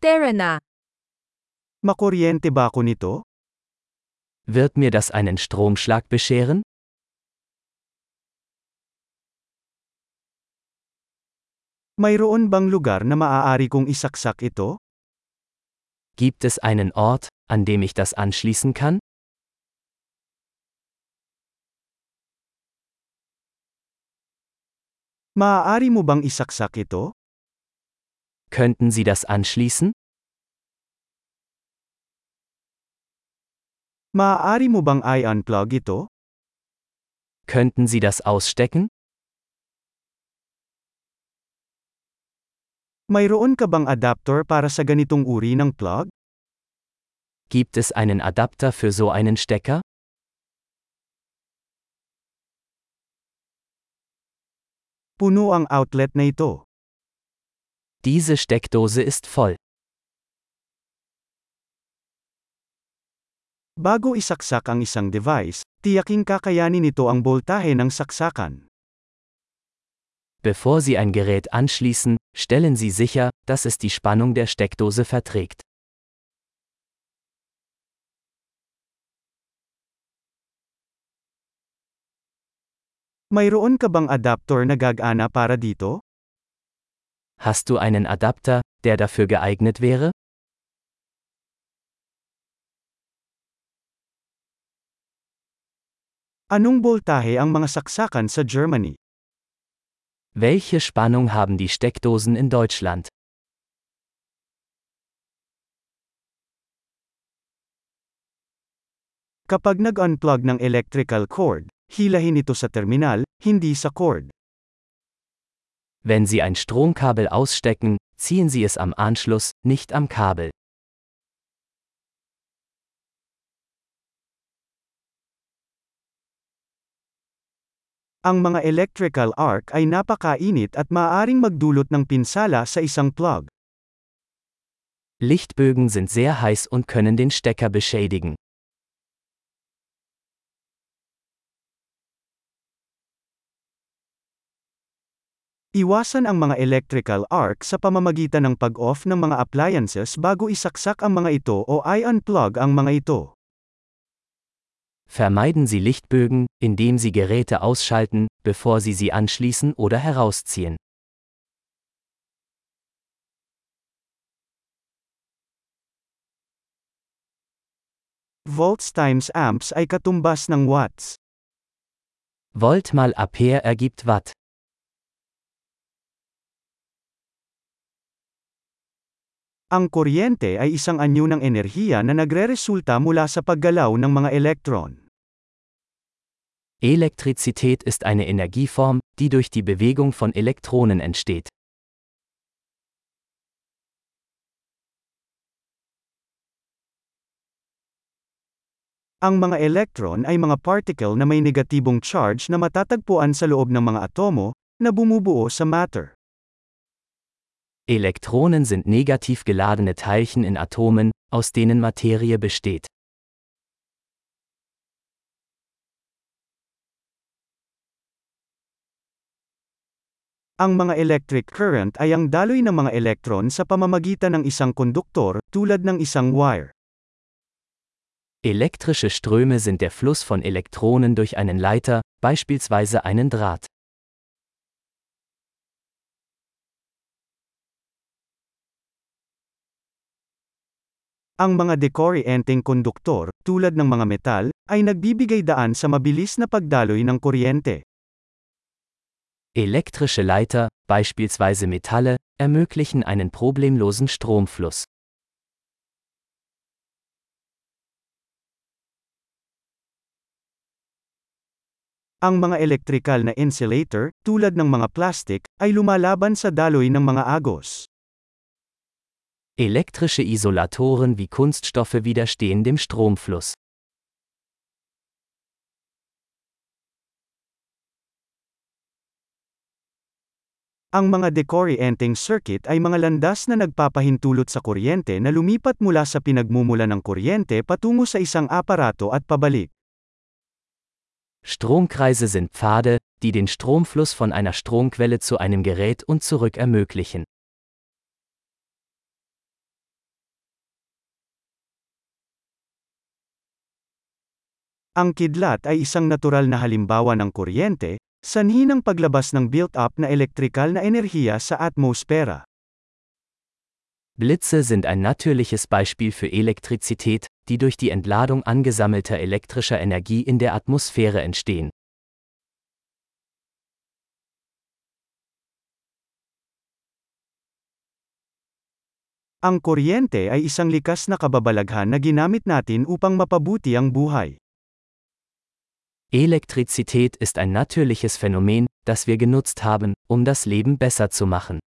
Tara na. Makuryente ba ako nito? Wird mir das einen Stromschlag bescheren? Mayroon bang lugar na maaari kong isaksak ito? Gibt es einen Ort, an dem ich das anschließen kann? Maaari mo bang isaksak ito? Könnten Sie das anschließen? Maaari mo bang i-unplug ito? Könnten Sie das ausstecken? Mayroon ka bang adapter para sa ganitong uri ng plug? Gibt es einen Adapter für so einen Stecker? Puno ang outlet na ito. Diese Steckdose ist voll. Bago isaksak ang isang device, tiyaking kakayanin nito ang boltahe ng saksakan. Bevor Sie ein Gerät anschließen, stellen Sie sicher, dass es die Spannung der Steckdose verträgt. Mayroon ka bang adapter na gagana para dito? Hast du einen Adapter, der dafür geeignet wäre? Anong boltahe ang mga saksakan sa Germany? Welche Spannung haben die Steckdosen in Deutschland? Kapag nag-unplug ng electrical cord, hilahin ito sa terminal, hindi sa cord. Wenn Sie ein Stromkabel ausstecken, ziehen Sie es am Anschluss, nicht am Kabel. Ang mga electrical arc ay napakainit at maaaring magdulot ng pinsala sa isang plug. Lichtbögen sind sehr heiß und können den Stecker beschädigen. Iwasan ang mga electrical arc sa pamamagitan ng pag-off ng mga appliances bago isaksak ang mga ito o i-unplug ang mga ito. Vermeiden Sie Lichtbögen, indem Sie Geräte ausschalten, bevor Sie sie anschließen oder herausziehen. Volts times amps ay katumbas ng watts. Volt mal Ampere ergibt Watt. Ang kuryente ay isang anyo ng enerhiya na nagreresulta mula sa paggalaw ng mga elektron. Elektrizität ist eine Energieform, die durch die Bewegung von Elektronen entsteht. Ang mga elektron ay mga particle na may negatibong charge na matatagpuan sa loob ng mga atomo, na bumubuo sa matter. Elektronen sind negativ geladene Teilchen in Atomen, aus denen Materie besteht. Ang mga electric current ay ang daloy ng mga elektron sa pamamagitan ng isang konduktor, tulad ng isang wire. Elektrische Ströme sind der Fluss von Elektronen durch einen Leiter, beispielsweise einen Draht. Ang mga decorrienteng konduktor, tulad ng mga metal, ay nagbibigay daan sa mabilis na pagdaloy ng kuryente. Elektrische Leiter, beispielsweise Metalle, ermöglichen einen problemlosen Stromfluss. Ang mga elektrikal na insulator, tulad ng mga plastic, ay lumalaban sa daloy ng mga agos. Elektrische Isolatoren wie Kunststoffe widerstehen dem Stromfluss. Ang mga decorrienting circuit ay mga landas na nagpapahintulot sa kuryente na lumipat mula sa pinagmumula ng kuryente patungo sa isang aparato at pabalik. Stromkreise sind Pfade, die den Stromfluss von einer Stromquelle zu einem Gerät und zurück ermöglichen. Ang kidlat ay isang natural na halimbawa ng kuryente, sanhi ng paglabas ng built-up na elektrikal na enerhiya sa atmosphäre. Blitze sind ein natürliches Beispiel für Elektrizität, die durch die Entladung angesammelter elektrischer Energie in der Atmosphäre entstehen. Ang kuryente ay isang likas na kababalaghan na ginamit natin upang mapabuti ang buhay. Elektrizität ist ein natürliches Phänomen, das wir genutzt haben, um das Leben besser zu machen.